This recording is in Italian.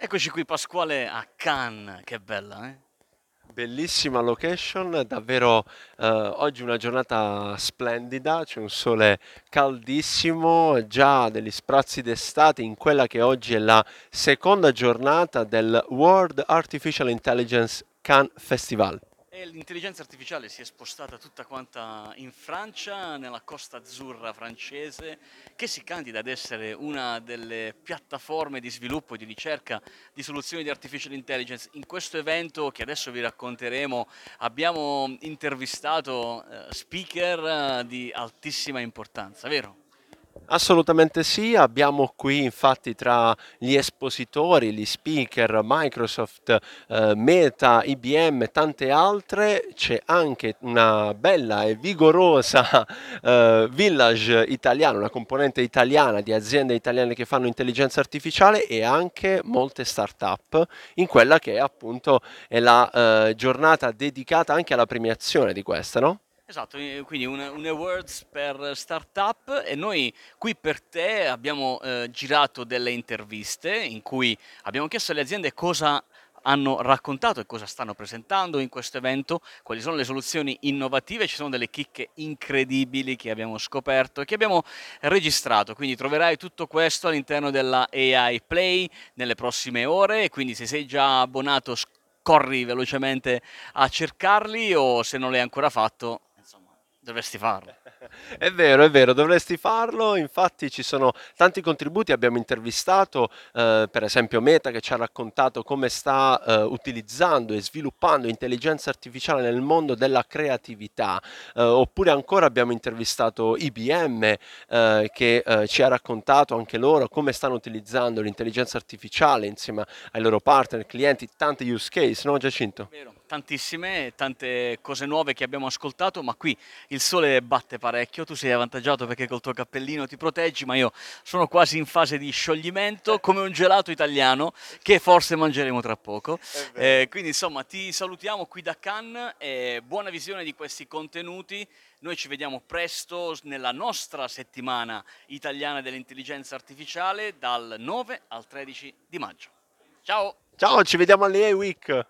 Eccoci qui Pasquale a Cannes, che bella, eh? Bellissima location, davvero eh, oggi una giornata splendida, c'è un sole caldissimo, già degli sprazzi d'estate in quella che oggi è la seconda giornata del World Artificial Intelligence Cannes Festival. L'intelligenza artificiale si è spostata tutta quanta in Francia, nella Costa Azzurra francese, che si candida ad essere una delle piattaforme di sviluppo e di ricerca di soluzioni di artificial intelligence. In questo evento che adesso vi racconteremo abbiamo intervistato eh, speaker eh, di altissima importanza, vero? Assolutamente sì, abbiamo qui infatti tra gli espositori, gli speaker, Microsoft, eh, Meta, IBM e tante altre, c'è anche una bella e vigorosa eh, village italiana, una componente italiana di aziende italiane che fanno intelligenza artificiale e anche molte start-up in quella che appunto è la eh, giornata dedicata anche alla premiazione di questa, no? Esatto, eh, quindi un, un awards per startup e noi qui per te abbiamo eh, girato delle interviste in cui abbiamo chiesto alle aziende cosa hanno raccontato e cosa stanno presentando in questo evento, quali sono le soluzioni innovative, ci sono delle chicche incredibili che abbiamo scoperto e che abbiamo registrato, quindi troverai tutto questo all'interno della AI Play nelle prossime ore. Quindi se sei già abbonato corri velocemente a cercarli o se non l'hai ancora fatto Dovresti farlo. È vero, è vero, dovresti farlo. Infatti ci sono tanti contributi, abbiamo intervistato eh, per esempio Meta che ci ha raccontato come sta eh, utilizzando e sviluppando intelligenza artificiale nel mondo della creatività, eh, oppure ancora abbiamo intervistato IBM eh, che eh, ci ha raccontato anche loro come stanno utilizzando l'intelligenza artificiale insieme ai loro partner, clienti, tante use case, no Giacinto? Vero tantissime, tante cose nuove che abbiamo ascoltato, ma qui il sole batte parecchio, tu sei avvantaggiato perché col tuo cappellino ti proteggi, ma io sono quasi in fase di scioglimento come un gelato italiano che forse mangeremo tra poco. Eh, quindi insomma ti salutiamo qui da Cannes e buona visione di questi contenuti. Noi ci vediamo presto nella nostra settimana italiana dell'intelligenza artificiale dal 9 al 13 di maggio. Ciao! Ciao, ci vediamo all'EA Week!